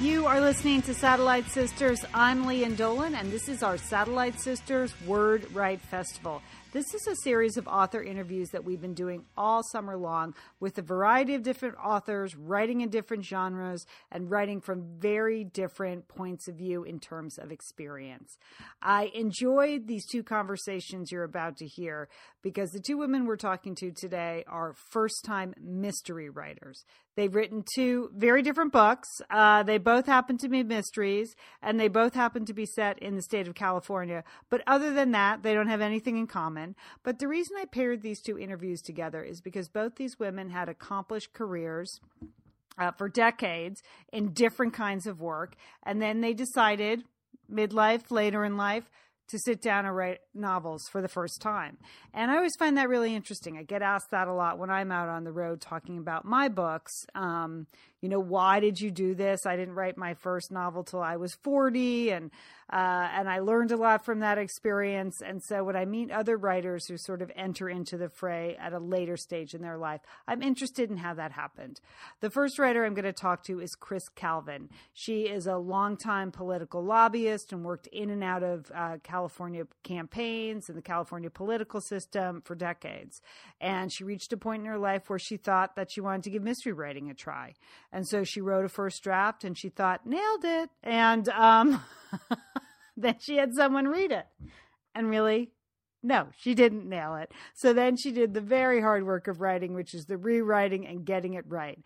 You are listening to Satellite Sisters. I'm Lian Dolan, and this is our Satellite Sisters Word Write Festival. This is a series of author interviews that we've been doing all summer long with a variety of different authors, writing in different genres, and writing from very different points of view in terms of experience. I enjoyed these two conversations you're about to hear because the two women we're talking to today are first time mystery writers. They've written two very different books. Uh, they both happen to be mysteries, and they both happen to be set in the state of California. But other than that, they don't have anything in common. But the reason I paired these two interviews together is because both these women had accomplished careers. Uh, for decades in different kinds of work. And then they decided, midlife, later in life, to sit down and write novels for the first time. And I always find that really interesting. I get asked that a lot when I'm out on the road talking about my books. Um, you know, why did you do this? I didn't write my first novel till I was 40 and uh, and I learned a lot from that experience. And so when I meet other writers who sort of enter into the fray at a later stage in their life, I'm interested in how that happened. The first writer I'm going to talk to is Kris Calvin. She is a longtime political lobbyist and worked in and out of uh, California campaigns and the California political system for decades. And she reached a point in her life where she thought that she wanted to give mystery writing a try. And so she wrote a first draft and she thought, nailed it. And um, then she had someone read it. And really, no, she didn't nail it. So then she did the very hard work of writing, which is the rewriting and getting it right.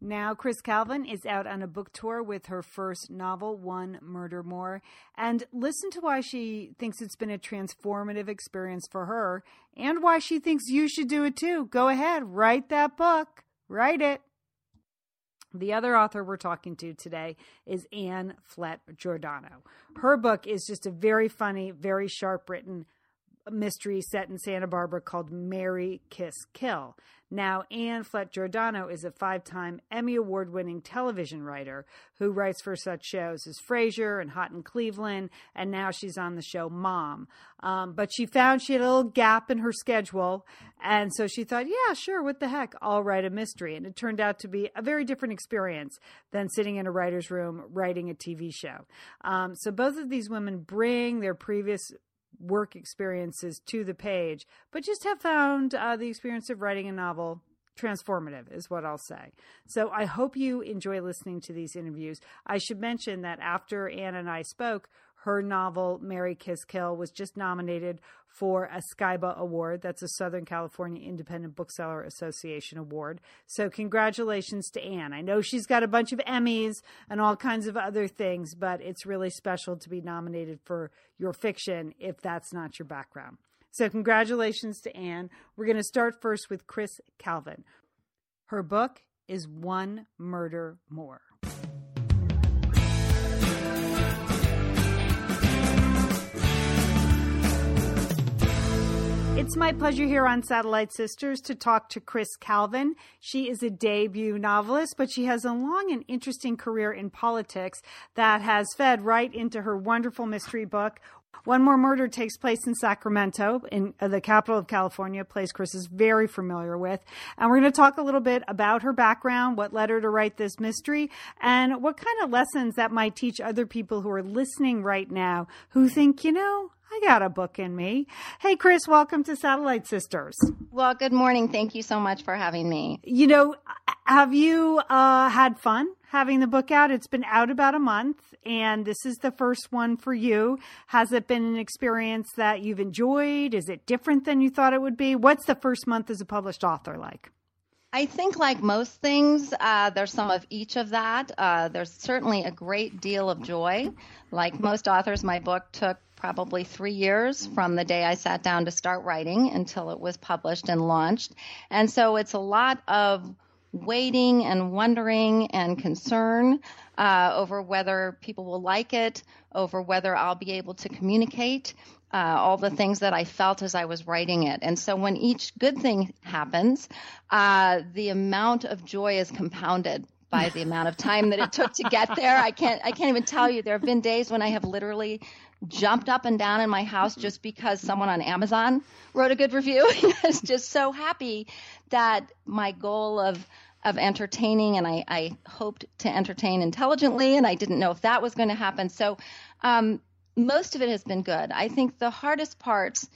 Now, Kris Calvin is out on a book tour with her first novel, One Murder More. And listen to why she thinks it's been a transformative experience for her and why she thinks you should do it too. Go ahead, write that book. Write it. The other author we're talking to today is Anne Flett Giordano. Her book is just a very funny, very sharp written mystery set in Santa Barbara called Marry Kiss Kill. Now, Anne Flett Giordano is a five time Emmy Award winning television writer who writes for such shows as Frasier and Hot in Cleveland, and now she's on the show Mom. Um, but she found she had a little gap in her schedule, and so she thought, yeah, sure, what the heck, I'll write a mystery. And it turned out to be a very different experience than sitting in a writer's room writing a TV show. Um, so both of these women bring their previous work experiences to the page, but just have found uh, the experience of writing a novel transformative, is what I'll say. So I hope you enjoy listening to these interviews. I should mention that after Anne and I spoke, her novel, Marry Kiss Kill, was just nominated for a SCIBA Award. That's a Southern California Independent Bookseller Association Award. So, congratulations to Anne. I know she's got a bunch of Emmys and all kinds of other things, but it's really special to be nominated for your fiction if that's not your background. So, congratulations to Anne. We're going to start first with Kris Calvin. Her book is One Murder More. It's my pleasure here on Satellite Sisters to talk to Kris Calvin. She is a debut novelist, but she has a long and interesting career in politics that has fed right into her wonderful mystery book. One More Murder takes place in Sacramento, in uh, the capital of California, a place Kris is very familiar with. And we're going to talk a little bit about her background, what led her to write this mystery, and what kind of lessons that might teach other people who are listening right now who think, you know, got a book in me. Hey, Kris, welcome to Satellite Sisters. Well, good morning. Thank you so much for having me. You know, have you uh, had fun having the book out? It's been out about a month, and this is the first one for you. Has it been an experience that you've enjoyed? Is it different than you thought it would be? What's the first month as a published author like? I think, like most things, uh, there's some of each of that. Uh, there's certainly a great deal of joy. Like most authors, my book took probably three years from the day I sat down to start writing until it was published and launched. And so it's a lot of waiting and wondering and concern uh, over whether people will like it, over whether I'll be able to communicate. Uh, all the things that I felt as I was writing it. And so when each good thing happens, uh, the amount of joy is compounded by the amount of time that it took to get there. I can't I can't even tell you. There have been days when I have literally jumped up and down in my house just because someone on Amazon wrote a good review. I was just so happy that my goal of of entertaining and I, I hoped to entertain intelligently and I didn't know if that was going to happen. So um, most of it has been good. I think the hardest parts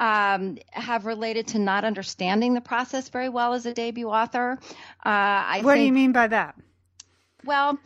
um, have related to not understanding the process very well as a debut author. Uh, I what think, do you mean by that? Well,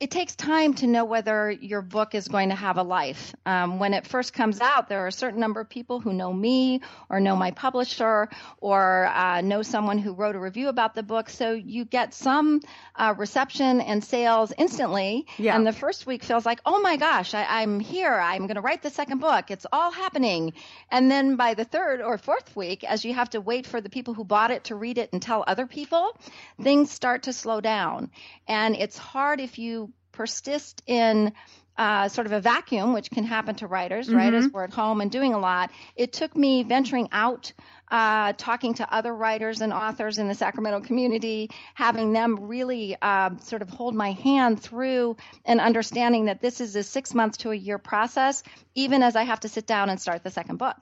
it takes time to know whether your book is going to have a life. Um, when it first comes out, there are a certain number of people who know me or know my publisher or uh, know someone who wrote a review about the book. So you get some uh, reception and sales instantly. Yeah. And the first week feels like, oh my gosh, I, I'm here. I'm going to write the second book. It's all happening. And then by the third or fourth week, as you have to wait for the people who bought it to read it and tell other people, things start to slow down. And it's hard if you persist in uh, sort of a vacuum, which can happen to writers, mm-hmm. right? As we're at home and doing a lot. It took me venturing out, uh, talking to other writers and authors in the Sacramento community, having them really uh, sort of hold my hand through and understanding that this is a six months to a year process, even as I have to sit down and start the second book.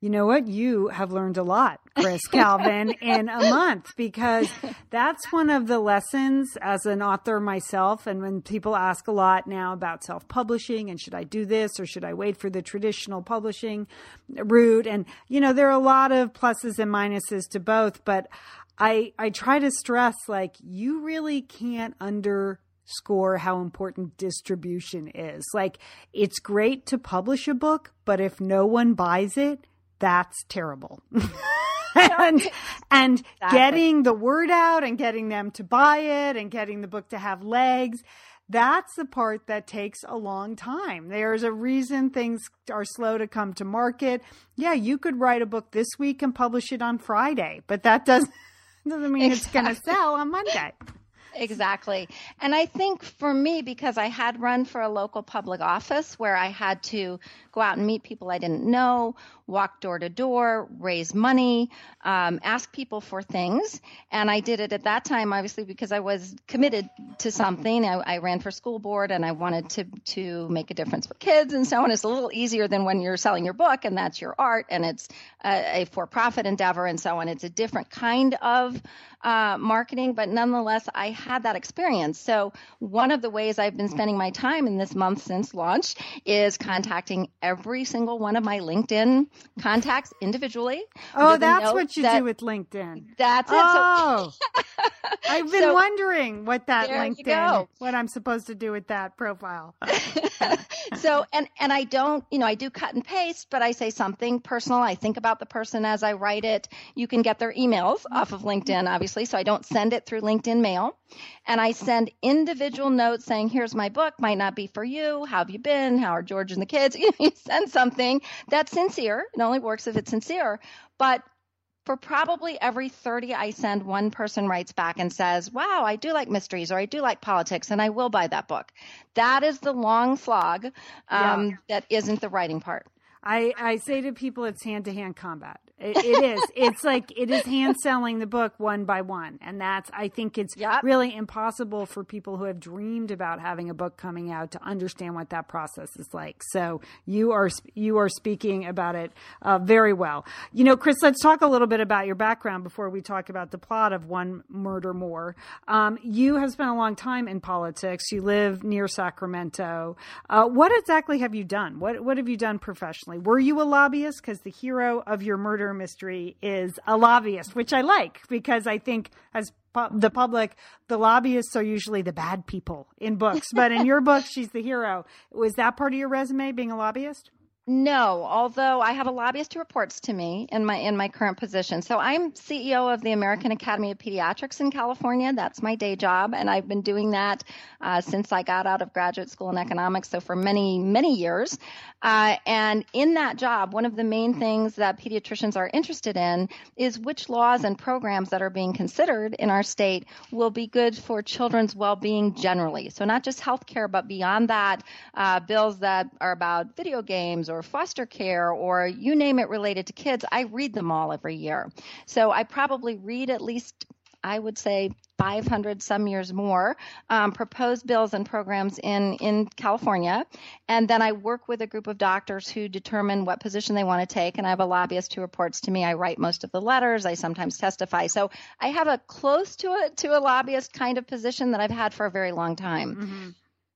You know what? You have learned a lot, Kris Calvin, in a month because that's one of the lessons as an author myself. And when people ask a lot now about self publishing and should I do this or should I wait for the traditional publishing route? And, you know, there are a lot of pluses and minuses to both, but I, I try to stress like you really can't underscore how important distribution is. Like, it's great to publish a book, but if no one buys it, that's terrible. and and exactly. getting the word out and getting them to buy it and getting the book to have legs that's the part that takes a long time. There's a reason things are slow to come to market. Yeah, you could write a book this week and publish it on Friday, but that doesn't doesn't mean exactly. it's going to sell on Monday. Exactly. And I think for me, because I had run for a local public office where I had to go out and meet people I didn't know, walk door to door, raise money, um, ask people for things. And I did it at that time, obviously, because I was committed to something. I, I ran for school board and I wanted to, to make a difference for kids and so on. It's a little easier than when you're selling your book and that's your art and it's a, a for profit endeavor and so on. It's a different kind of uh, marketing, but nonetheless, I had that experience. So one of the ways I've been spending my time in this month since launch is contacting every single one of my LinkedIn contacts individually. Oh, that's what you that, do with LinkedIn. That's it. Oh, so, I've been so, wondering what that LinkedIn, what I'm supposed to do with that profile. so, and and I don't, you know, I do cut and paste, but I say something personal. I think about the person as I write it. You can get their emails off of LinkedIn, obviously, so I don't send it through LinkedIn mail. And I send individual notes saying, "Here's my book. Might not be for you. How have you been? How are George and the kids?" You send something that's sincere. It only works if it's sincere. But for probably every 30 I send, one person writes back and says, Wow, I do like mysteries or I do like politics and I will buy that book. That is the long slog um, yeah. that isn't the writing part. I, I say to people it's hand to hand combat. It, it is. It's like it is hand selling the book one by one, and that's. I think it's yep. really impossible for people who have dreamed about having a book coming out to understand what that process is like. So you are you are speaking about it uh, very well. You know, Kris, let's talk a little bit about your background before we talk about the plot of One Murder More. Um, you have spent a long time in politics. You live near Sacramento. Uh, what exactly have you done? What what have you done professionally? Were you a lobbyist? Because the hero of your murder murder mystery is a lobbyist, which I like because I think as pu- the public, the lobbyists are usually the bad people in books. But in your book, she's the hero. Was that part of your resume, being a lobbyist? No, although I have a lobbyist who reports to me in my in my current position. So I'm CEO of the American Academy of Pediatrics in California. That's my day job, and I've been doing that uh, since I got out of graduate school in economics. So for many many years, uh, and in that job, one of the main things that pediatricians are interested in is which laws and programs that are being considered in our state will be good for children's well-being generally. So not just healthcare, but beyond that, uh, bills that are about video games or foster care or you name it related to kids, I read them all every year. So I probably read at least I would say 500 some years more um, proposed bills and programs in in California, and then I work with a group of doctors who determine what position they want to take. And I have a lobbyist who reports to me. I write most of the letters. I sometimes testify. So I have a close to a to a lobbyist kind of position that I've had for a very long time. Mm-hmm.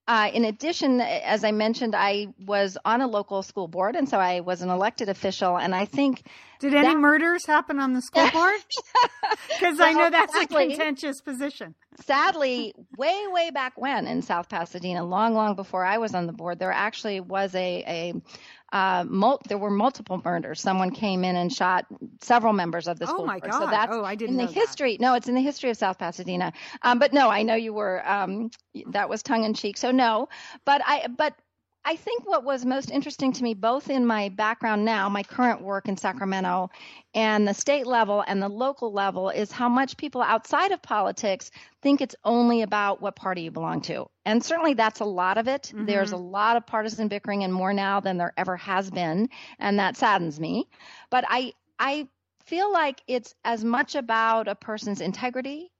Uh, in addition, as I mentioned, I was on a local school board, and so I was an elected official. And I think did any that... murders happen on the school board? Because well, I know that's sadly, a contentious position. sadly, way way back when in South Pasadena, long long before I was on the board, there actually was a a uh, mul- there were multiple murders. Someone came in and shot several members of the oh school. Oh my board. god! So that's oh, I didn't in the history. That. No, it's in the history of South Pasadena. Um, but no, I know you were. Um, that was tongue in cheek. So no, but I but I think what was most interesting to me, both in my background now, my current work in Sacramento, and the state level and the local level, is how much people outside of politics think it's only about what party you belong to. And certainly that's a lot of it. Mm-hmm. There's a lot of partisan bickering and more now than there ever has been. And that saddens me. But I, I feel like it's as much about a person's integrity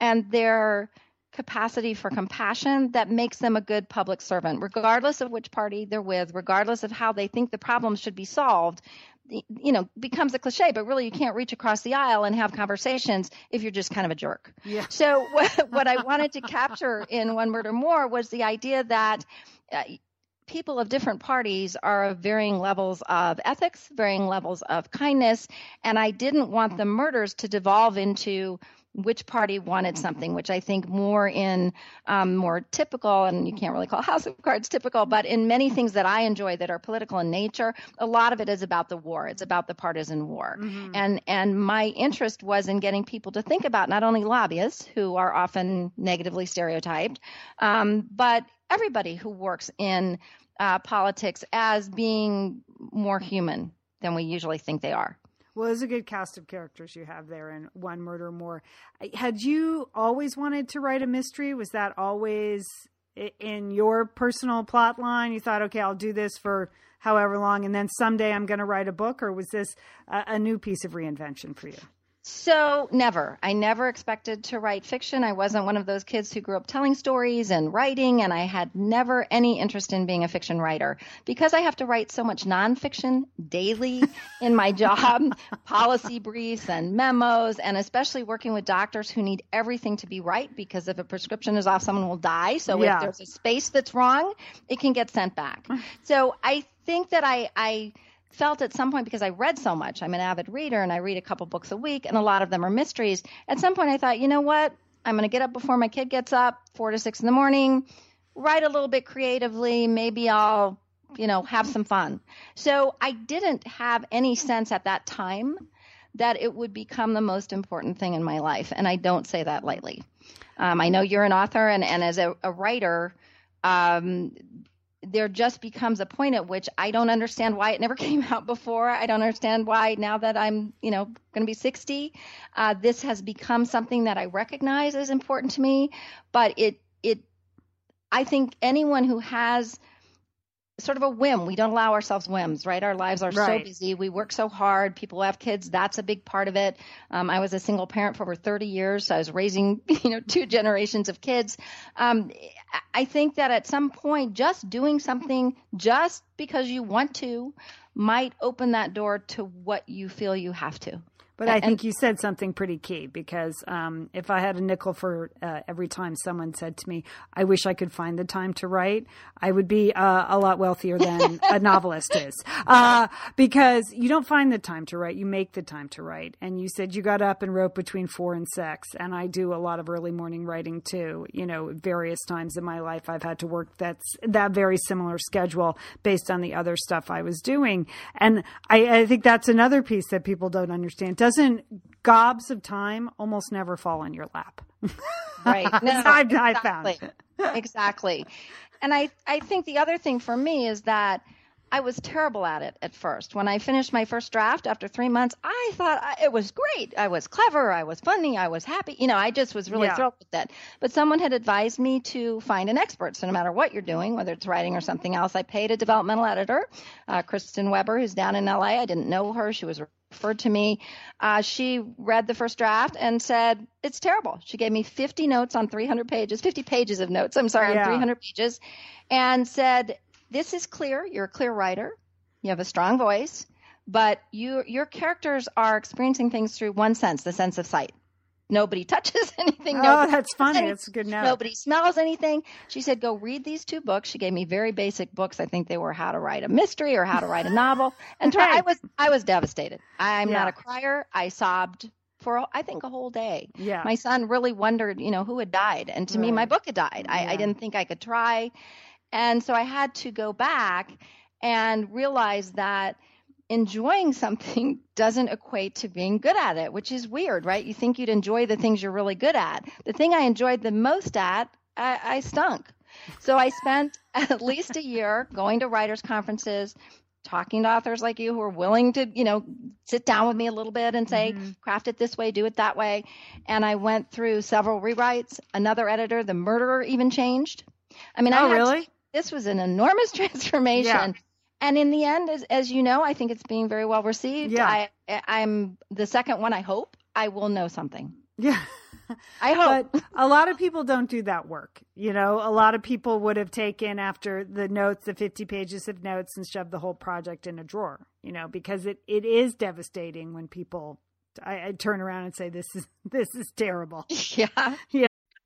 and their capacity for compassion that makes them a good public servant, regardless of which party they're with, regardless of how they think the problem should be solved. You know, becomes a cliche, but really you can't reach across the aisle and have conversations if you're just kind of a jerk. Yeah. So what, what I wanted to capture in One Murder More was the idea that uh, people of different parties are of varying levels of ethics, varying levels of kindness, and I didn't want the murders to devolve into which party wanted something, which I think more in um, more typical, and you can't really call House of Cards typical, but in many things that I enjoy that are political in nature, a lot of it is about the war. It's about the partisan war, mm-hmm. and and my interest was in getting people to think about not only lobbyists who are often negatively stereotyped, um, but everybody who works in uh, politics as being more human than we usually think they are. Well, it's a good cast of characters you have there in One Murder More. Had you always wanted to write a mystery? Was that always in your personal plot line? You thought, okay, I'll do this for however long, and then someday I'm going to write a book, or was this a, a new piece of reinvention for you? So, never. I never expected to write fiction. I wasn't one of those kids who grew up telling stories and writing, and I had never any interest in being a fiction writer. Because I have to write so much nonfiction daily in my job, policy briefs and memos, and especially working with doctors who need everything to be right because if a prescription is off, someone will die. So, yeah. if there's a space that's wrong, it can get sent back. Mm. So, I think that I, I felt at some point because I read so much, I'm an avid reader and I read a couple books a week, and a lot of them are mysteries. At some point, I thought, you know what? I'm going to get up before my kid gets up, four to six in the morning, write a little bit creatively. Maybe I'll, you know, have some fun. So I didn't have any sense at that time that it would become the most important thing in my life. And I don't say that lightly. Um, I know you're an author, and, and as a, a writer, um, there just becomes a point at which I don't understand why it never came out before. I don't understand why now that I'm, you know, going to be 60, uh, this has become something that I recognize as important to me. But it, it, I think anyone who has sort of a whim. We don't allow ourselves whims, right? Our lives are right. so busy. We work so hard. People have kids. That's a big part of it. Um, I was a single parent for over 30 years. So I was raising, you know, two generations of kids. Um, I think that at some point, just doing something just because you want to might open that door to what you feel you have to. But I think you said something pretty key because um, if I had a nickel for uh, every time someone said to me, I wish I could find the time to write, I would be uh, a lot wealthier than a novelist is. Uh, because you don't find the time to write, you make the time to write. And you said you got up and wrote between four and six. And I do a lot of early morning writing too. You know, various times in my life, I've had to work that's that very similar schedule based on the other stuff I was doing. And I, I think that's another piece that people don't understand. Does doesn't gobs of time almost never fall in your lap. right. No, I, exactly. I found exactly. And I, I think the other thing for me is that I was terrible at it at first. When I finished my first draft after three months, I thought I, it was great. I was clever. I was funny. I was happy. You know, I just was really Yeah. thrilled with that. But someone had advised me to find an expert. So no matter what you're doing, whether it's writing or something else, I paid a developmental editor, uh, Kristen Weber, who's down in LA. I didn't know her. She was referred to me. Uh, she read the first draft and said, it's terrible. She gave me 50 notes on 300 pages, 50 pages of notes, I'm sorry, Yeah. on 300 pages, and said, this is clear. You're a clear writer. You have a strong voice, but you, your characters are experiencing things through one sense, the sense of sight. Nobody touches anything. Oh, nobody that's funny. anything. That's a good note. Nobody smells anything. She said, go read these two books. She gave me very basic books. I think they were how to write a mystery or how to write a novel. And try, I was, I was devastated. I'm not a crier. I sobbed for, I think, a whole day. Yeah. My son really wondered, you know, who had died. And to me, my book had died. I, I didn't think I could try. And so I had to go back and realize that enjoying something doesn't equate to being good at it, which is weird, right? You think you'd enjoy the things you're really good at. The thing I enjoyed the most at, I, I stunk. So I spent at least a year going to writers' conferences, talking to authors like you who are willing to, you know, sit down with me a little bit and say, Mhm. craft it this way, do it that way. And I went through several rewrites. Another editor, the murderer, even changed. I mean, I oh, to- really? This was an enormous transformation. Yeah. And in the end, as, as you know, I think it's being very well received. Yeah. I, I'm the second one. I hope I will know something. Yeah. I hope. But a lot of people don't do that work. You know, a lot of people would have taken after the notes, the 50 pages of notes, and shoved the whole project in a drawer, you know, because it, it is devastating when people. I, I turn around and say this is this is terrible. Yeah. Yeah.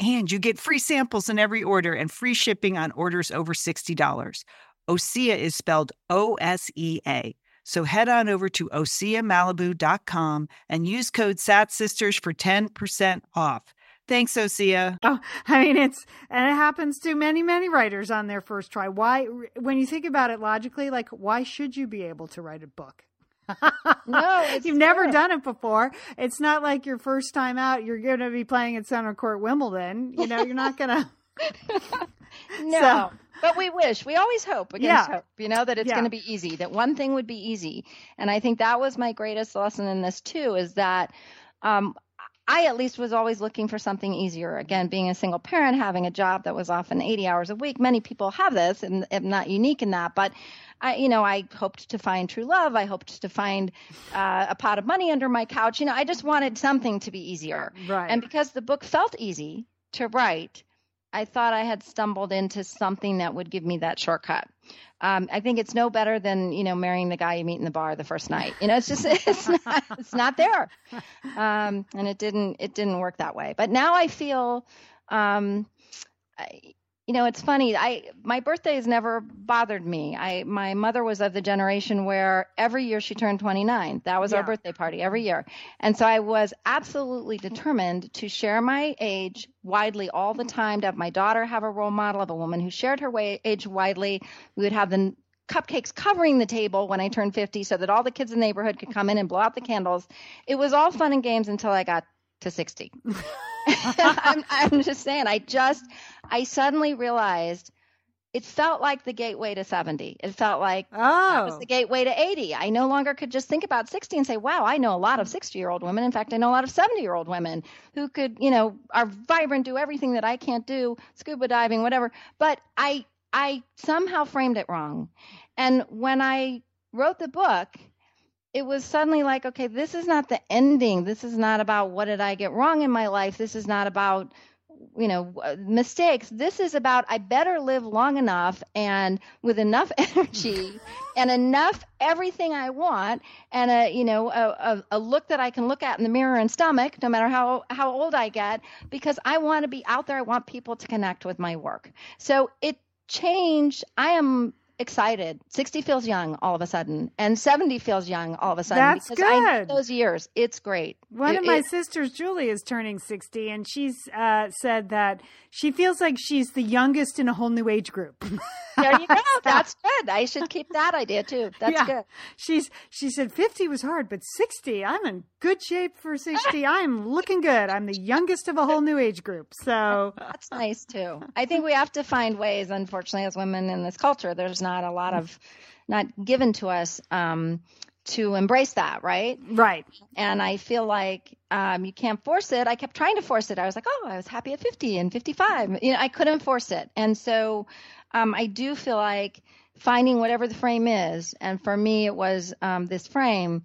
And you get free samples in every order and free shipping on orders over $60. Osea is spelled O S E A. So head on over to OseaMalibu.com and use code SATSisters for 10% off. Thanks, Osea. Oh, I mean, it's and it happens to many, many writers on their first try. Why, when you think about it logically, like why should you be able to write a book? No, it's you've never done it before. It's not like your first time out. You're going to be playing at Center Court Wimbledon. You know, you're not going to. No. So- but we wish. We always hope against Yeah. hope, you know, that it's Yeah. going to be easy, that one thing would be easy. And I think that was my greatest lesson in this too, is that um, I at least was always looking for something easier. Again, being a single parent, having a job that was often 80 hours a week. Many people have this, and I'm not unique in that. But I, you know, I hoped to find true love. I hoped to find uh, a pot of money under my couch. You know, I just wanted something to be easier. Right. And because the book felt easy to write, I thought I had stumbled into something that would give me that shortcut. Um, I think it's no better than you know marrying the guy you meet in the bar the first night. You know, it's just it's not, it's not there, um, and it didn't it didn't work that way. But now I feel, um, I, you know, it's funny. I my birthday has never bothered me. I my mother was of the generation where every year she turned 29. That was Yeah. our birthday party every year, and so I was absolutely determined to share my age widely all the time. To have my daughter have a role model of a woman who shared her wa- age widely. We would have the cupcakes covering the table when I turned 50 so that all the kids in the neighborhood could come in and blow out the candles. It was all fun and games until I got to 60. I'm, I'm just saying, I just, I suddenly realized it felt like the gateway to 70. It felt like oh. that was oh, the gateway to 80. I no longer could just think about 60 and say, wow, I know a lot of 60 year old women. In fact, I know a lot of 70 year old women who could, you know, are vibrant, do everything that I can't do, scuba diving, whatever. But I, I somehow framed it wrong. And when I wrote the book, it was suddenly like, okay, this is not the ending. This is not about what did I get wrong in my life. This is not about, you know, uh, mistakes. This is about I better live long enough and with enough energy and enough everything I want and a, you know, a, a, a look that I can look at in the mirror and stomach, no matter how, how old I get, because I want to be out there. I want people to connect with my work. So it changed. I am excited. 60 feels young all of a sudden, and 70 feels young all of a sudden. That's because I know good. those years. It's great. One It- of my it- sisters, Julie, is turning 60, and she's uh, said that she feels like she's the youngest in a whole new age group. there you go. That's good. I should keep that idea too. That's Yeah. good. She's she said 50 was hard, but 60, I'm in good shape for 60. I'm looking good. I'm the youngest of a whole new age group. So, That's nice too. I think we have to find ways, unfortunately, as women in this culture, there's not a lot of, not given to us um, to embrace that, right? right. And I feel like um, you can't force it. I kept trying to force it. I was like, oh, I was happy at 50 and 55. You know, I couldn't force it. And so um, I do feel like finding whatever the frame is, and for me, it was um, this frame,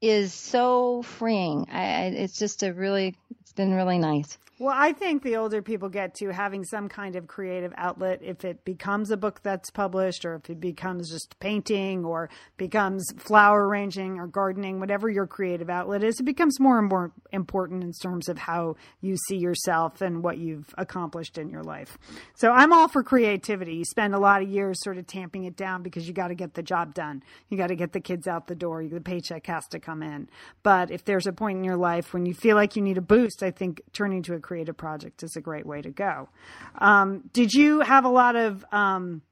is so freeing. I, I, it's just a really, it's been really nice. Well, I think the older people get to having some kind of creative outlet, if it becomes a book that's published, or if it becomes just painting, or becomes flower arranging or gardening, whatever your creative outlet is, it becomes more and more important in terms of how you see yourself and what you've accomplished in your life. So I'm all for creativity. You spend a lot of years sort of tamping it down because you got to get the job done. You got to get the kids out the door. The paycheck has to come in. But if there's a point in your life when you feel like you need a boost, I think turning to a creative project is a great way to go. Um, did you have a lot of um,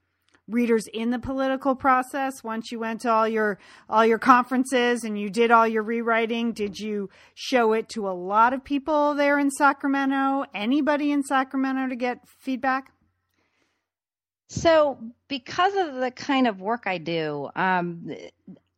readers in the political process once you went to all your all your conferences and you did all your rewriting? Did you show it to a lot of people there in Sacramento? Anybody in Sacramento to get feedback? So, because of the kind of work I do, um,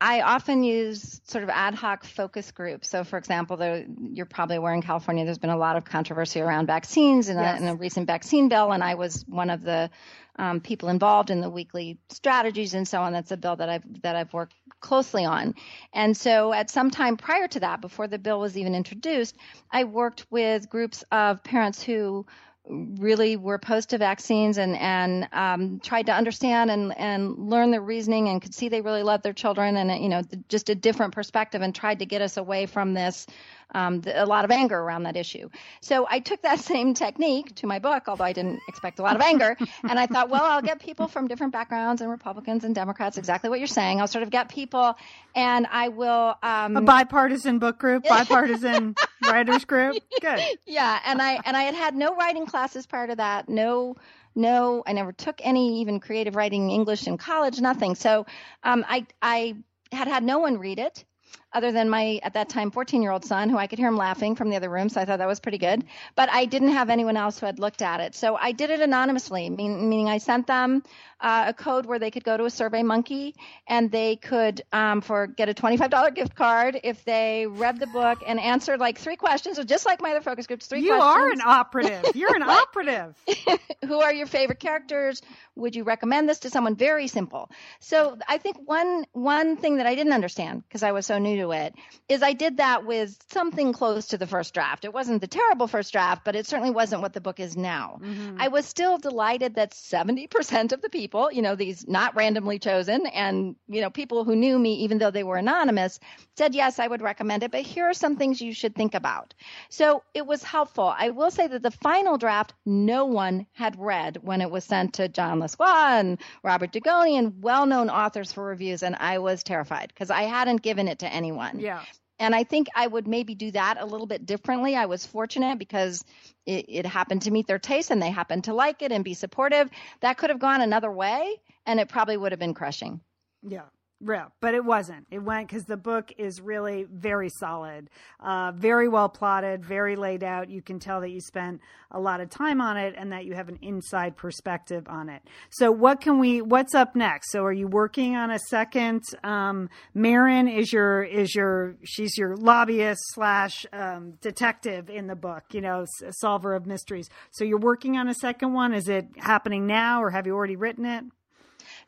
I often use sort of ad hoc focus groups. So, for example, you're probably aware in California, there's been a lot of controversy around vaccines and, yes. a, in a, recent vaccine bill, and I was one of the um, people involved in the weekly strategies and so on. That's a bill that I've that I've worked closely on. And so, at some time prior to that, before the bill was even introduced, I worked with groups of parents who really were opposed to vaccines and and um, tried to understand and and learn their reasoning and could see they really loved their children and you know just a different perspective and tried to get us away from this um, the, a lot of anger around that issue. So I took that same technique to my book, although I didn't expect a lot of anger. and I thought, well, I'll get people from different backgrounds and Republicans and Democrats, exactly what you're saying. I'll sort of get people and I will. Um, a bipartisan book group, bipartisan writers group. Good. Yeah. And I, and I had had no writing classes prior to that. No, no, I never took any even creative writing English in college, nothing. So um, I, I had had no one read it other than my at that time 14 year old son who i could hear him laughing from the other room so i thought that was pretty good. But i didn't have anyone else who had looked at it. So i did it anonymously mean, meaning i sent them uh, a code where they could go to a survey monkey and they could um, for get a $25 gift card if they read the book and answered like three questions so just like my other focus groups three you questions. are an operative. You're an operative. who are your favorite characters? Would you recommend this to someone? Very simple. So i think one one thing that i didn't understand because i was so new to it is i did that with something close to the first draft it wasn't the terrible first draft but it certainly wasn't what the book is now mm-hmm. i was still delighted that 70% of the people you know, these not randomly chosen and, you know, people who knew me, even though they were anonymous, said, yes, I would recommend it, but here are some things you should think about. So it was helpful. I will say that the final draft, no one had read when it was sent to John Lescroart and Robert Dugoni and well known authors for reviews. And I was terrified because I hadn't given it to anyone. Yeah and I think I would maybe do that a little bit differently. I was fortunate because it, it, happened to meet their taste and they happened to like it and be supportive. That could have gone another way and it probably would have been crushing. Yeah. Yeah, but it wasn't. It went because the book is really very solid, uh, very well plotted, very laid out. You can tell that you spent a lot of time on it and that you have an inside perspective on it. So, what can we? What's up next? So, are you working on a second? Um, Maren is your is your she's your lobbyist slash um, detective in the book. You know, solver of mysteries. So, you're working on a second one. Is it happening now, or have you already written it?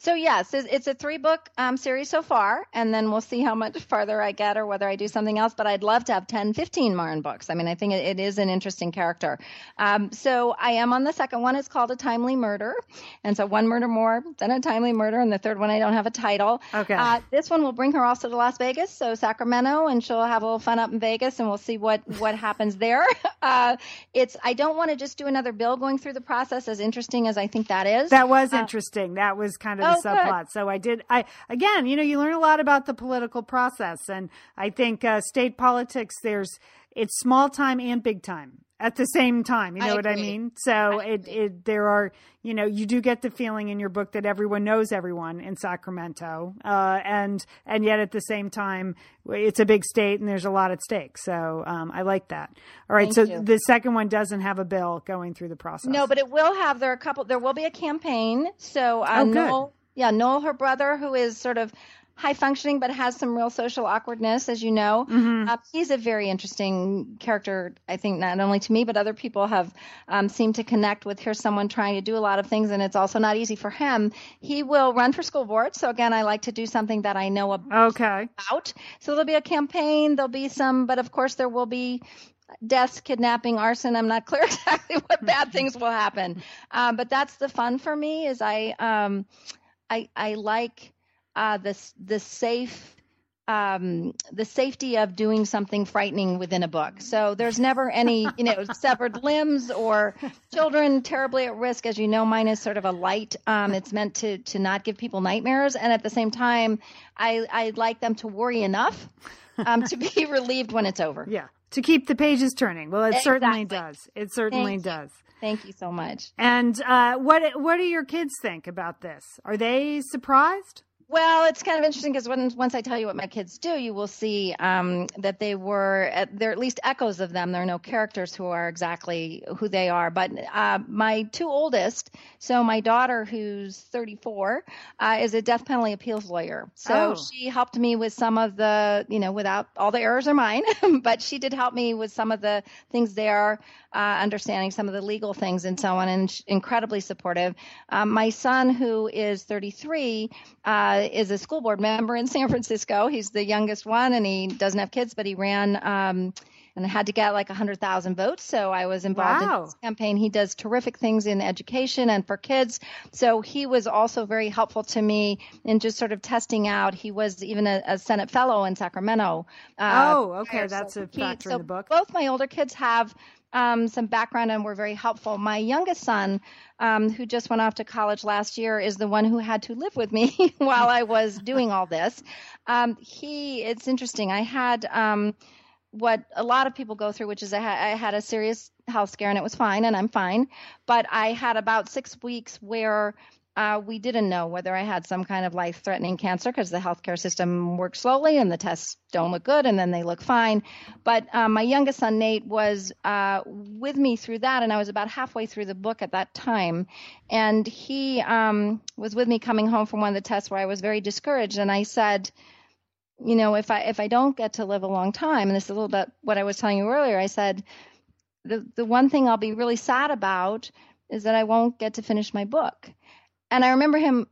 So yes, it's a three book um, series so far, and then we'll see how much farther I get or whether I do something else. But I'd love to have 10, 15 Maren books. I mean, I think it, it is an interesting character. Um, so I am on the second one. It's called A Timely Murder, and so one murder more, then a timely murder, and the third one I don't have a title. Okay. Uh, this one will bring her also to Las Vegas, so Sacramento, and she'll have a little fun up in Vegas, and we'll see what what happens there. Uh, it's I don't want to just do another bill going through the process, as interesting as I think that is. That was uh, interesting. That was kind of oh, subplot. Good. So I did. I again, you know, you learn a lot about the political process, and I think uh, state politics. There's it's small time and big time at the same time. You know I what I mean? So I it, it there are you know you do get the feeling in your book that everyone knows everyone in Sacramento, uh, and and yet at the same time it's a big state and there's a lot at stake. So um, I like that. All right, Thank so you. the second one doesn't have a bill going through the process. No, but it will have. There are a couple. There will be a campaign. So oh, Noel, yeah, Noel, her brother, who is sort of high functioning but has some real social awkwardness, as you know. Mm-hmm. Uh, he's a very interesting character, I think, not only to me, but other people have um, seemed to connect with. Here's someone trying to do a lot of things, and it's also not easy for him. He will run for school board. So, again, I like to do something that I know about. okay. about. So, there'll be a campaign, there'll be some, but of course, there will be deaths, kidnapping, arson. I'm not clear exactly what bad things will happen, uh, but that's the fun for me. Is I um, I I like uh, the the safe um, the safety of doing something frightening within a book. So there's never any, you know, severed limbs or children terribly at risk. As you know, mine is sort of a light. Um, it's meant to to not give people nightmares, and at the same time, I I like them to worry enough um, to be relieved when it's over. Yeah, to keep the pages turning. Well, it exactly. certainly does. It certainly Thank does. You. Thank you so much. And uh, what what do your kids think about this? Are they surprised? Well, it's kind of interesting because once I tell you what my kids do, you will see um, that they were at, they're at least echoes of them. There are no characters who are exactly who they are. But uh, my two oldest, so my daughter who's 34, uh, is a death penalty appeals lawyer. So oh. she helped me with some of the, you know, without all the errors are mine, but she did help me with some of the things there, uh, understanding some of the legal things and so on, and incredibly supportive. Um, my son, who is 33 uh, is a school board member in San Francisco. He's the youngest one, and he doesn't have kids, but he ran. Um, and had to get like 100,000 votes. So I was involved wow. in his campaign. He does terrific things in education and for kids. So he was also very helpful to me in just sort of testing out. He was even a, a Senate fellow in Sacramento. Uh, oh, okay. That's so a factor he, in the book. Both my older kids have um, some background and were very helpful. My youngest son, um, who just went off to college last year, is the one who had to live with me while I was doing all this. Um, he, it's interesting. I had um, what a lot of people go through, which is I, ha- I had a serious health scare and it was fine, and I'm fine. But I had about six weeks where uh, we didn't know whether I had some kind of life threatening cancer because the healthcare system works slowly and the tests don't look good and then they look fine. But um, my youngest son, Nate, was uh, with me through that, and I was about halfway through the book at that time. And he um, was with me coming home from one of the tests where I was very discouraged. And I said, you know, if I if I don't get to live a long time, and this is a little bit what I was telling you earlier, I said the the one thing I'll be really sad about is that I won't get to finish my book. And I remember him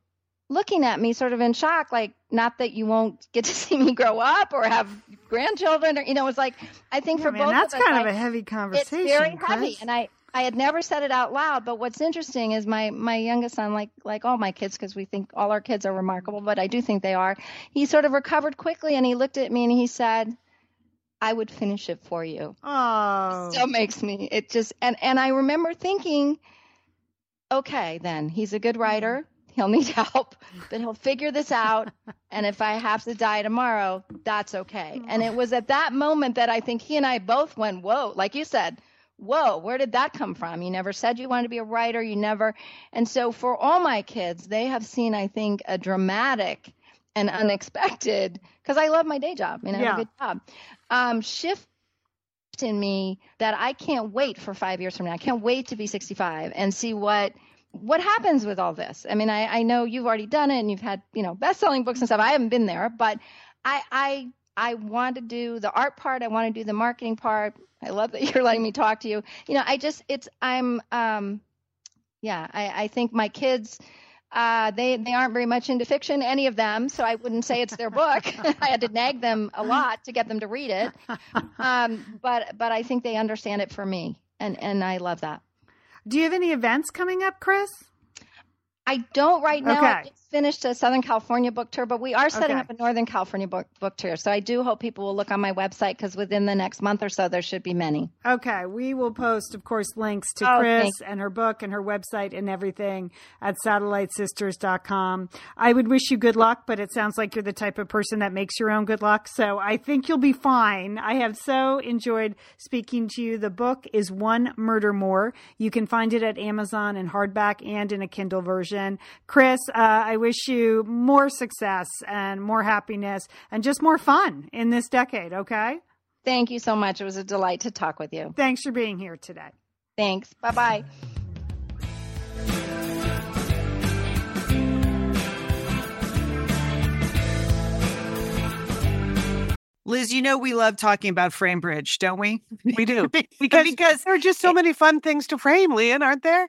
looking at me sort of in shock, like, not that you won't get to see me grow up or have grandchildren, or, you know, it's like, I think yeah, for man, both that's of us, That's kind like, of a heavy conversation. It's very Kris. heavy. And I, I had never said it out loud, but what's interesting is my my youngest son, like like all my kids, because we think all our kids are remarkable, but I do think they are. He sort of recovered quickly, and he looked at me and he said, "I would finish it for you." Oh, so makes me it just and and I remember thinking, okay, then he's a good writer. He'll need help, but he'll figure this out. And if I have to die tomorrow, that's okay. And it was at that moment that I think he and I both went, whoa, like you said, whoa, where did that come from? You never said you wanted to be a writer. You never. And so for all my kids, they have seen, I think, a dramatic and unexpected, because I love my day job and I yeah. have a good job, um, shift in me that I can't wait for five years from now. I can't wait to be 65 and see what what happens with all this. I mean, I, I know you've already done it and you've had, you know, best selling books and stuff. I haven't been there, but I I I want to do the art part. I want to do the marketing part. I love that you're letting me talk to you. You know, I just it's I'm um yeah, I, I think my kids uh, they they aren't very much into fiction, any of them. So I wouldn't say it's their book. I had to nag them a lot to get them to read it. Um, but but I think they understand it for me, and and I love that. Do you have any events coming up, Kris? I don't right now. Okay. Finished a Southern California book tour, but we are setting Okay. up a Northern California book, book tour. So I do hope people will look on my website because within the next month or so, there should be many. Okay, we will post, of course, links to Oh, Kris and her book and her website and everything at satellitesisters.com. I would wish you good luck, but it sounds like you're the type of person that makes your own good luck. So I think you'll be fine. I have so enjoyed speaking to you. The book is One Murder More. You can find it at Amazon in hardback and in a Kindle version. Kris, uh, I wish you more success and more happiness and just more fun in this decade, okay? Thank you so much. It was a delight to talk with you. Thanks for being here today. Thanks. Bye bye. Liz, you know we love talking about Framebridge, don't we? We do. because, Because there are just so many fun things to frame, Lian, aren't there?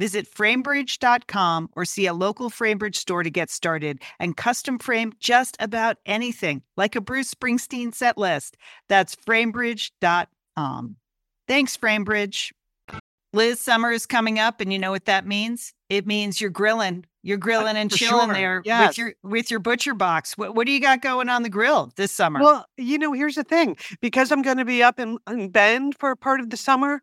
Visit framebridge.com or see a local Framebridge store to get started and custom frame just about anything, like a Bruce Springsteen set list. That's framebridge.com. Thanks, Framebridge. Liz, summer is coming up, and you know what that means? It means you're grilling. You're uh, grilling and for chilling sure. there Yes. with your with your butcher box. What what do you got going on the grill this summer? Well, you know, here's the thing because I'm going to be up in, in Bend for a part of the summer,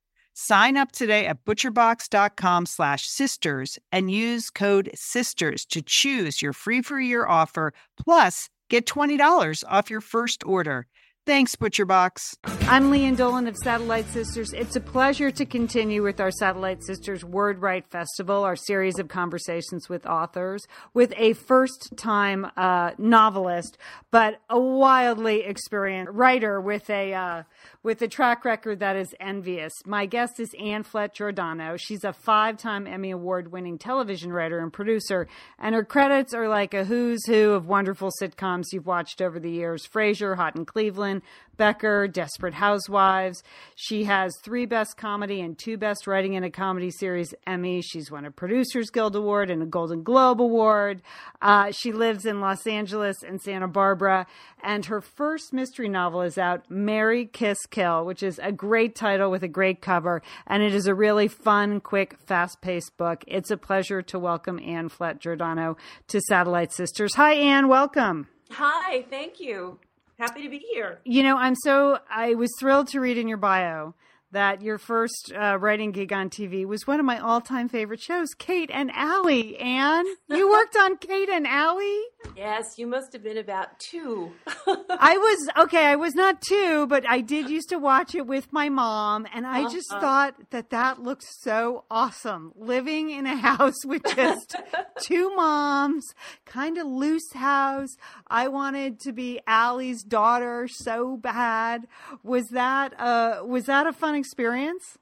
Sign up today at butcherbox.com slash sisters and use code sisters to choose your free for year offer plus get $20 off your first order. Thanks, ButcherBox. I'm Lian Dolan of Satellite Sisters. It's a pleasure to continue with our Satellite Sisters Word Write Festival, our series of conversations with authors, with a first time uh, novelist, but a wildly experienced writer with a uh, with a track record that is envious. My guest is Anne Flett Giordano. She's a five time Emmy Award winning television writer and producer, and her credits are like a who's who of wonderful sitcoms you've watched over the years Frasier, Hot in Cleveland. Becker, Desperate Housewives. She has three Best Comedy and two Best Writing in a Comedy Series Emmys. She's won a Producers Guild Award and a Golden Globe Award. Uh, she lives in Los Angeles and Santa Barbara. And her first mystery novel is out, Marry Kiss Kill, which is a great title with a great cover. And it is a really fun, quick, fast paced book. It's a pleasure to welcome Anne Flett Giordano to Satellite Sisters. Hi, Anne. Welcome. Hi, thank you. Happy to be here. You know, I'm so I was thrilled to read in your bio that your first uh, writing gig on TV was one of my all-time favorite shows, Kate and Allie. Anne, you worked on Kate and Allie. Yes, you must have been about two. I was okay. I was not two, but I did used to watch it with my mom, and I just Uh-huh. thought that that looked so awesome. Living in a house with just two moms, kind of loose house. I wanted to be Allie's daughter so bad. Was that uh was that a fun experience?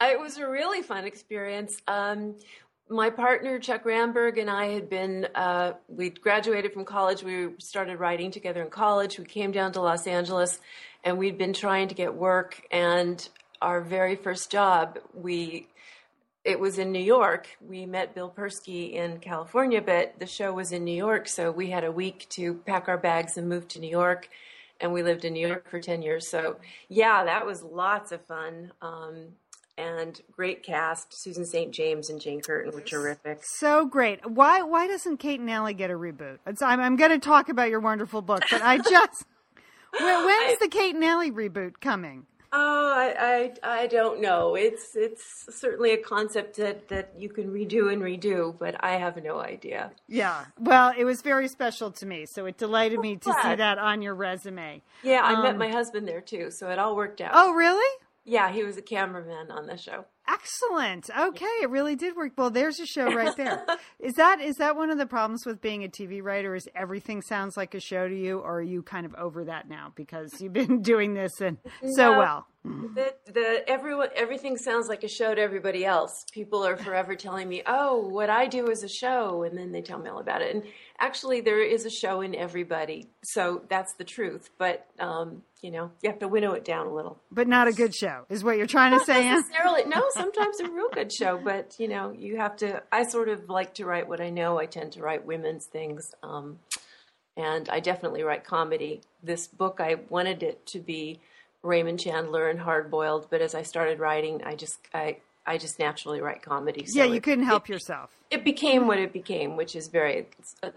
It was a really fun experience. Um, my partner Chuck Ramberg and I had been uh, we graduated from college. We started writing together in college. We came down to Los Angeles, and we'd been trying to get work. And our very first job, we it was in New York. We met Bill Persky in California, but the show was in New York, so we had a week to pack our bags and move to New York. And we lived in New York for ten years. So yeah, that was lots of fun. Um, and great cast. Susan St. James and Jane Curtin were terrific. So great. Why why doesn't Kate and Allie get a reboot? It's, I'm I'm going to talk about your wonderful book, but I just when, when's the Kate and Allie reboot coming? Oh, I, I, I don't know. It's it's certainly a concept that, that you can redo and redo, but I have no idea. Yeah. Well, it was very special to me, so it delighted me to see that on your resume. Yeah, I met Um, my husband there too, so it all worked out. Oh, really? yeah, he was a cameraman on the show. Excellent. Okay, it really did work. Well, there's a show right there. is that is that one of the problems with being a TV writer? Is everything sounds like a show to you, or are you kind of over that now because you've been doing this and so No. well? The, the everyone everything sounds like a show to everybody else. People are forever telling me, "Oh, what I do is a show," and then they tell me all about it. And actually, there is a show in everybody, so that's the truth. But um, you know, you have to winnow it down a little. But not a good show, is what you're trying to say. Necessarily no sometimes a real good show but you know you have to i sort of like to write what i know i tend to write women's things um, and i definitely write comedy this book i wanted it to be raymond chandler and hard boiled but as i started writing i just i i just naturally write comedy so Yeah, you it- couldn't help it, yourself. It became what it became which is very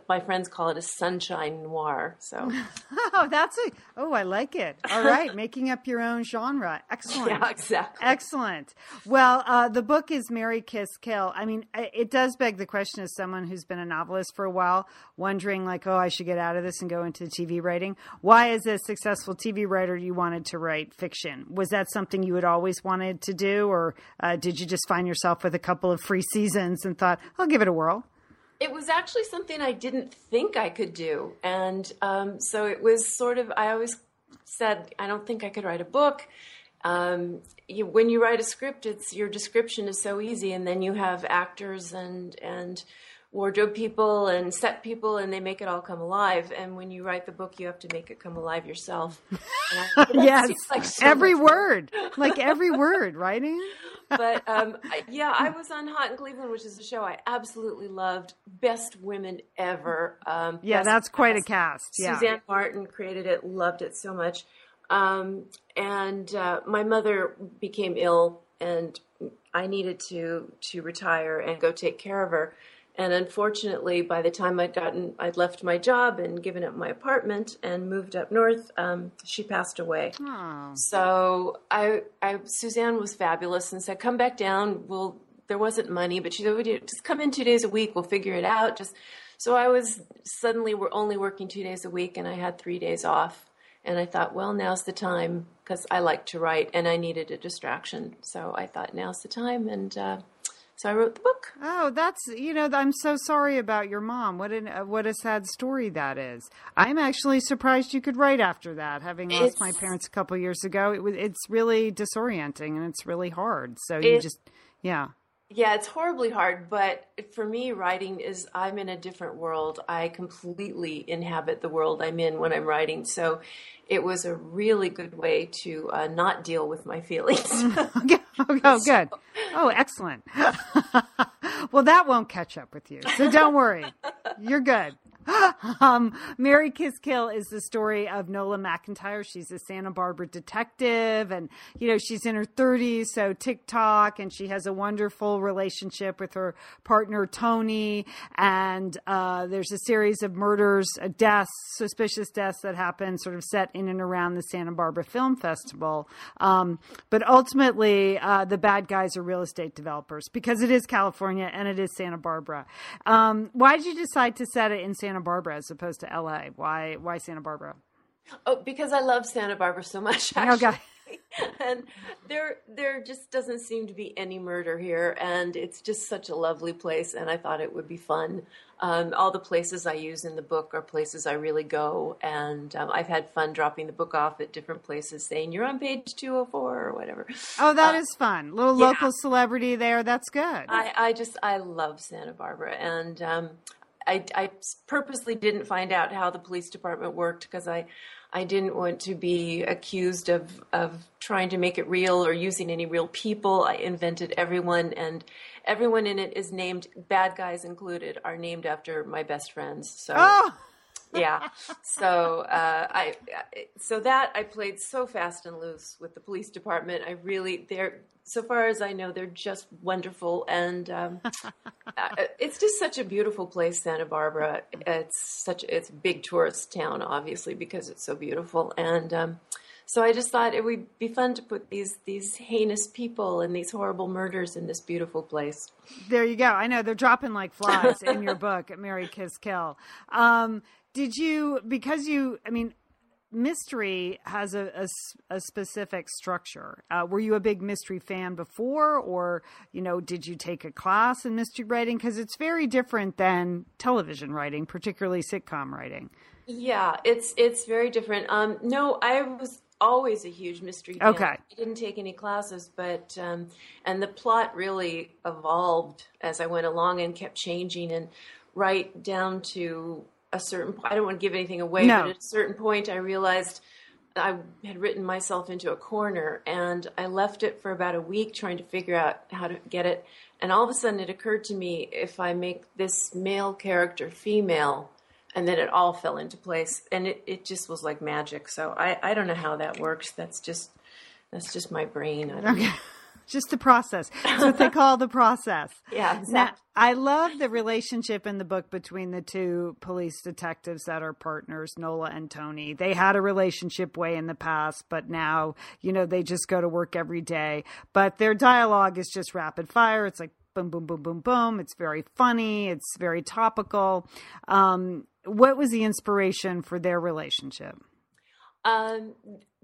my friends call it a sunshine noir so Oh, that's a. Oh, I like it. All right, making up your own genre. Excellent. yeah exactly Excellent. Well, uh, the book is Marry Kiss Kill. I mean, it does beg the question as someone who's been a novelist for a while, wondering like, oh, I should get out of this and go into TV writing. Why, as a successful TV writer, you wanted to write fiction? Was that something you had always wanted to do, or uh, did you just find yourself with a couple of free seasons and thought, I'll give it a whirl? It was actually something I didn't think I could do. And um, so it was sort of, I always said, I don't think I could write a book. Um, you, when you write a script, it's your description is so easy, and then you have actors and and wardrobe people and set people, and they make it all come alive. And when you write the book, you have to make it come alive yourself. I- yes, like so every word, like every word, writing but um, I, yeah, I was on Hot in Cleveland, which is a show I absolutely loved. Best women ever. Um, Yeah, that's quite a cast. cast. Yeah. Suzanne Martin created it, loved it so much. Um, and uh, my mother became ill, and I needed to to retire and go take care of her. And unfortunately, by the time I'd gotten, I'd left my job and given up my apartment and moved up north, um, she passed away. Oh. So I, I, Suzanne was fabulous and said, "Come back down. We'll." There wasn't money, but she said, "Would you "Just come in two days a week. We'll figure it out." Just so I was suddenly we're only working two days a week, and I had three days off. And I thought, well, now's the time because I like to write and I needed a distraction. So I thought, now's the time, and uh, so I wrote the book. Oh, that's you know. I'm so sorry about your mom. What an uh, what a sad story that is. I'm actually surprised you could write after that, having lost my parents a couple years ago. It was it's really disorienting and it's really hard. So you It- just yeah. Yeah, it's horribly hard, but for me, writing is I'm in a different world. I completely inhabit the world I'm in when I'm writing. So it was a really good way to uh, not deal with my feelings. Oh, oh, good. Oh, excellent. well, that won't catch up with you, so don't worry. You're good. um, Marry Kiss Kill is the story of Nola McIntyre. She's a Santa Barbara detective, and you know she's in her 30s, so TikTok, and she has a wonderful relationship with her partner Tony. And uh, there's a series of murders, uh, deaths, suspicious deaths that happen, sort of set in and around the Santa Barbara Film Festival. Um, but ultimately, uh, the bad guys are real estate developers because it is California and it is Santa Barbara. Um, why did you decide to set it in Santa Barbara as opposed to LA? Why why Santa Barbara? Oh, because I love Santa Barbara so much. Actually. Okay. and there there just doesn't seem to be any murder here and it's just such a lovely place and i thought it would be fun um, all the places i use in the book are places i really go and um, i've had fun dropping the book off at different places saying you're on page 204 or whatever oh that uh, is fun little yeah. local celebrity there that's good i, I just i love santa barbara and um, I, I purposely didn't find out how the police department worked because I, I didn't want to be accused of, of trying to make it real or using any real people. I invented everyone, and everyone in it is named, bad guys included, are named after my best friends. So. Oh yeah. So uh, I, so that I played so fast and loose with the police department. I really, they're so far as I know, they're just wonderful, and um, uh, it's just such a beautiful place, Santa Barbara. It's such it's a big tourist town, obviously, because it's so beautiful, and. Um, so I just thought it would be fun to put these these heinous people and these horrible murders in this beautiful place. There you go. I know they're dropping like flies in your book, Marry Kiss Kill. Um, did you because you? I mean, mystery has a, a, a specific structure. Uh, were you a big mystery fan before, or you know, did you take a class in mystery writing? Because it's very different than television writing, particularly sitcom writing. Yeah, it's it's very different. Um, no, I was always a huge mystery fan. Okay, I didn't take any classes, but um, and the plot really evolved as I went along and kept changing and right down to a certain I don't want to give anything away, no. but at a certain point I realized I had written myself into a corner and I left it for about a week trying to figure out how to get it. And all of a sudden it occurred to me if I make this male character female, and then it all fell into place. And it, it just was like magic. So I, I don't know how that works. That's just that's just my brain. okay. Just the process. That's what they call the process. Yeah, exactly. Now, I love the relationship in the book between the two police detectives that are partners, Nola and Tony. They had a relationship way in the past, but now, you know, they just go to work every day. But their dialogue is just rapid fire. It's like boom, boom, boom, boom, boom. It's very funny. It's very topical. Um, what was the inspiration for their relationship? Um,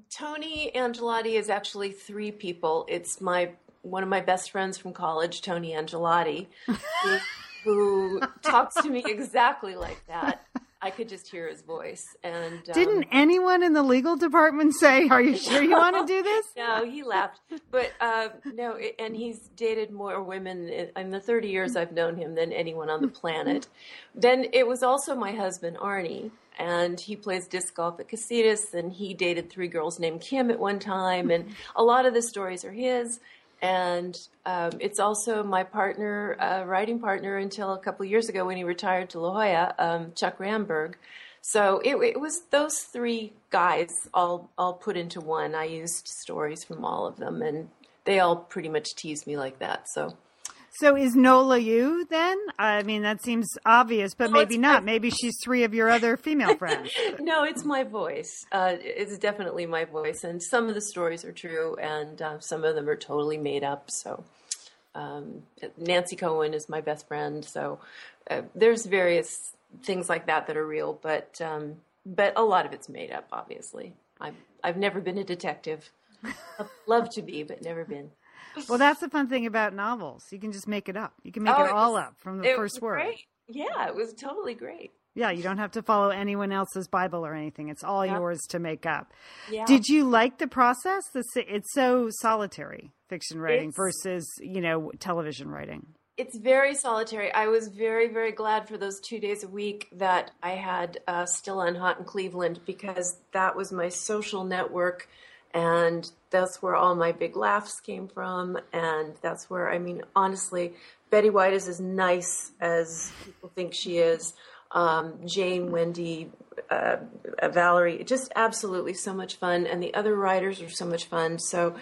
Tony Angelotti is actually three people. It's my one of my best friends from college, Tony Angelotti, who, who talks to me exactly like that. I could just hear his voice. And um, didn't anyone in the legal department say, "Are you sure you want to do this?" no, he laughed. But uh, no, it, and he's dated more women in, in the 30 years I've known him than anyone on the planet. then it was also my husband Arnie, and he plays disc golf at Casitas, and he dated three girls named Kim at one time, and a lot of the stories are his. And um, it's also my partner, uh, writing partner, until a couple years ago when he retired to La Jolla, um, Chuck Ramberg. So it, it, was those three guys all all put into one. I used stories from all of them, and they all pretty much teased me like that. So so is Nola you then? I mean, that seems obvious, but maybe not. My... Maybe she's three of your other female friends. no, it's my voice. Uh, it's definitely my voice, and some of the stories are true, and uh, some of them are totally made up. So, um, Nancy Cohen is my best friend. So, uh, there's various things like that that are real, but um, but a lot of it's made up. Obviously, I've I've never been a detective. I'd love to be, but never been well, that's the fun thing about novels. You can just make it up. You can make oh, it, it all up from the first word. Great. Yeah, it was totally great. Yeah, you don't have to follow anyone else's Bible or anything. It's all yours to make up. Yeah. Did you like the process? It's so solitary fiction writing it's, versus, you know, television writing. It's very solitary. I was very, very glad for those two days a week that I had uh, Still on Hot in Cleveland because that was my social network and that's where all my big laughs came from. And that's where, I mean, honestly, Betty White is as nice as people think she is. um, Jane, Wendy, uh, Valerie, just absolutely so much fun. And the other writers are so much fun. So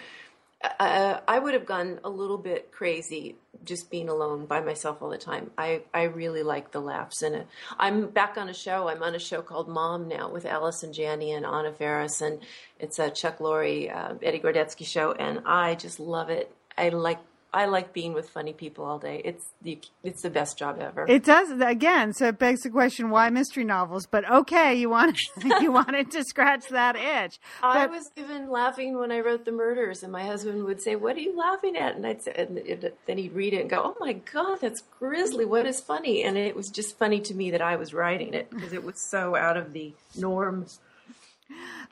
uh, I would have gone a little bit crazy just being alone by myself all the time. I, I really like the laughs in it. I'm back on a show. I'm on a show called Mom now with Allison Janney and Anna Faris, and it's a Chuck Lorre, uh, Eddie Gorodetsky show, and I just love it. I like I like being with funny people all day. It's the it's the best job ever. It does again. So it begs the question: Why mystery novels? But okay, you want you wanted to scratch that itch. But, I was even laughing when I wrote the murders, and my husband would say, "What are you laughing at?" And I'd say, and then he'd read it and go, "Oh my god, that's grisly. What is funny?" And it was just funny to me that I was writing it because it was so out of the norm.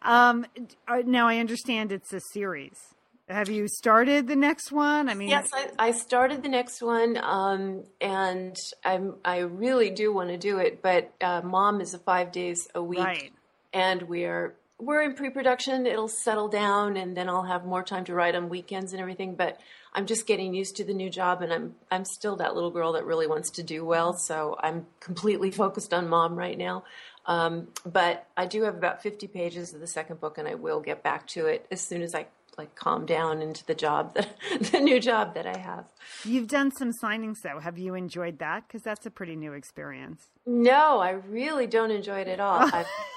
Um, uh, now I understand it's a series. Have you started the next one? I mean, yes, I, I started the next one, um, and I'm I really do want to do it. But uh, Mom is a five days a week, right. and we're we're in pre-production. It'll settle down, and then I'll have more time to write on weekends and everything. But I'm just getting used to the new job, and I'm I'm still that little girl that really wants to do well. So I'm completely focused on Mom right now. Um, but I do have about 50 pages of the second book, and I will get back to it as soon as I like calm down into the job that the new job that I have. You've done some signings though. Have you enjoyed that? Because that's a pretty new experience. No, I really don't enjoy it at all.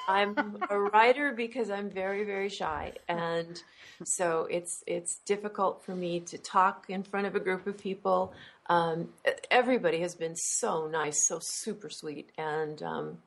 I'm, I'm a writer because I'm very very shy, and so it's it's difficult for me to talk in front of a group of people. Um, everybody has been so nice, so super sweet, and um,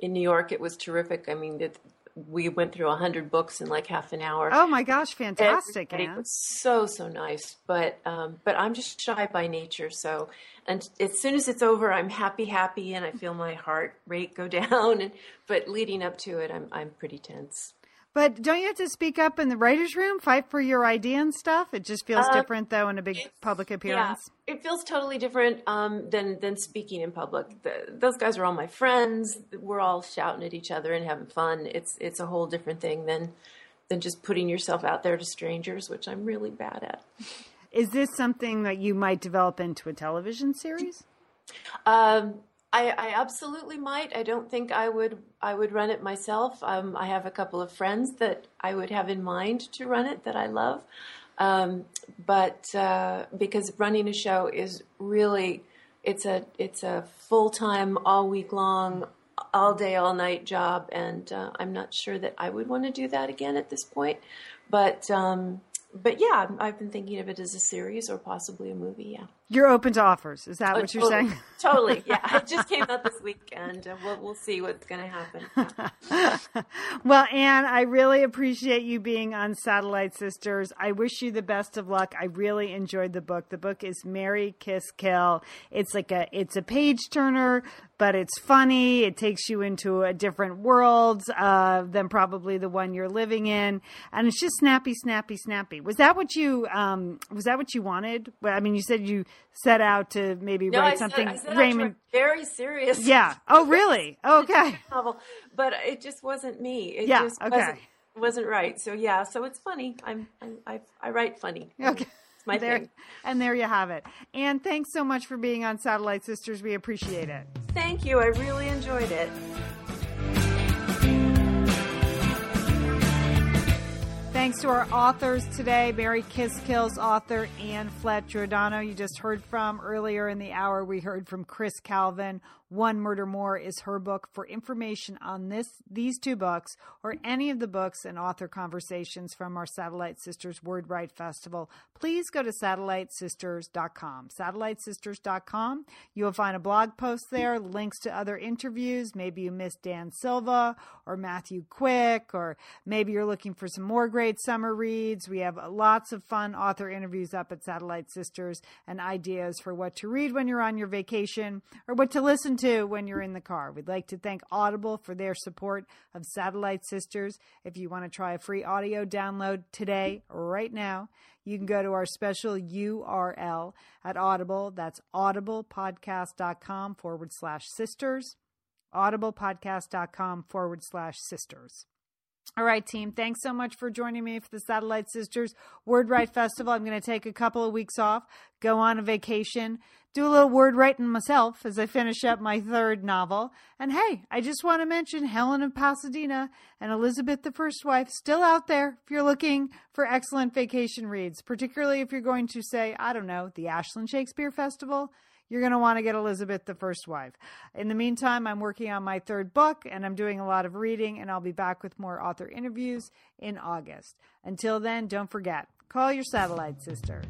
in New York it was terrific. I mean, it, we went through a hundred books in like half an hour. Oh my gosh, fantastic! It was so so nice, but um, but I'm just shy by nature. So, and as soon as it's over, I'm happy, happy, and I feel my heart rate go down. And but leading up to it, I'm I'm pretty tense. But don't you have to speak up in the writers' room, fight for your idea and stuff? It just feels uh, different, though, in a big public appearance. Yeah, it feels totally different um, than than speaking in public. The, those guys are all my friends. We're all shouting at each other and having fun. It's it's a whole different thing than than just putting yourself out there to strangers, which I'm really bad at. Is this something that you might develop into a television series? Um, I, I, absolutely might. I don't think I would. I would run it myself. Um, I have a couple of friends that I would have in mind to run it that I love, um, but uh, because running a show is really it's a it's a full time, all week long, all day, all night job, and uh, I'm not sure that I would want to do that again at this point. But um, but yeah, I've been thinking of it as a series or possibly a movie. Yeah, you're open to offers. Is that oh, what you're saying? totally. Yeah, it just came out this weekend. and we'll we'll see what's going to happen. well, Anne, I really appreciate you being on Satellite Sisters. I wish you the best of luck. I really enjoyed the book. The book is Marry Kiss Kill. It's like a it's a page turner, but it's funny. It takes you into a different world uh, than probably the one you're living in, and it's just snappy, snappy, snappy. Was that what you um, was that what you wanted? I mean, you said you set out to maybe no, write I something. Said, Raymond, very serious. Yeah. Oh, really? Okay. novel, but it just wasn't me. It yeah. Just okay. Wasn't, wasn't right. So yeah. So it's funny. I'm, I'm I, I write funny. Okay. It's my there, thing. And there you have it. And thanks so much for being on Satellite Sisters. We appreciate it. Thank you. I really enjoyed it. Thanks to our authors today, Marry Kiss Kill's author Anne Flett Giordano. You just heard from earlier in the hour. We heard from Kris Calvin, one Murder More is her book. For information on this, these two books, or any of the books and author conversations from our Satellite Sisters Word Write Festival, please go to satellitesisters.com. Satellitesisters.com. You will find a blog post there, links to other interviews. Maybe you missed Dan Silva or Matthew Quick, or maybe you're looking for some more great summer reads. We have lots of fun author interviews up at Satellite Sisters and ideas for what to read when you're on your vacation or what to listen to when you're in the car. We'd like to thank Audible for their support of Satellite Sisters. If you want to try a free audio download today, right now, you can go to our special URL at Audible. That's audiblepodcast.com forward slash sisters. Audiblepodcast.com forward slash sisters. All right, team. Thanks so much for joining me for the Satellite Sisters Word Write Festival. I'm going to take a couple of weeks off, go on a vacation, do a little word writing myself as I finish up my third novel. And hey, I just want to mention Helen of Pasadena and Elizabeth the First Wife still out there if you're looking for excellent vacation reads, particularly if you're going to say, I don't know, the Ashland Shakespeare Festival you're going to want to get Elizabeth the First Wife. In the meantime, I'm working on my third book and I'm doing a lot of reading, and I'll be back with more author interviews in August. Until then, don't forget call your satellite sister.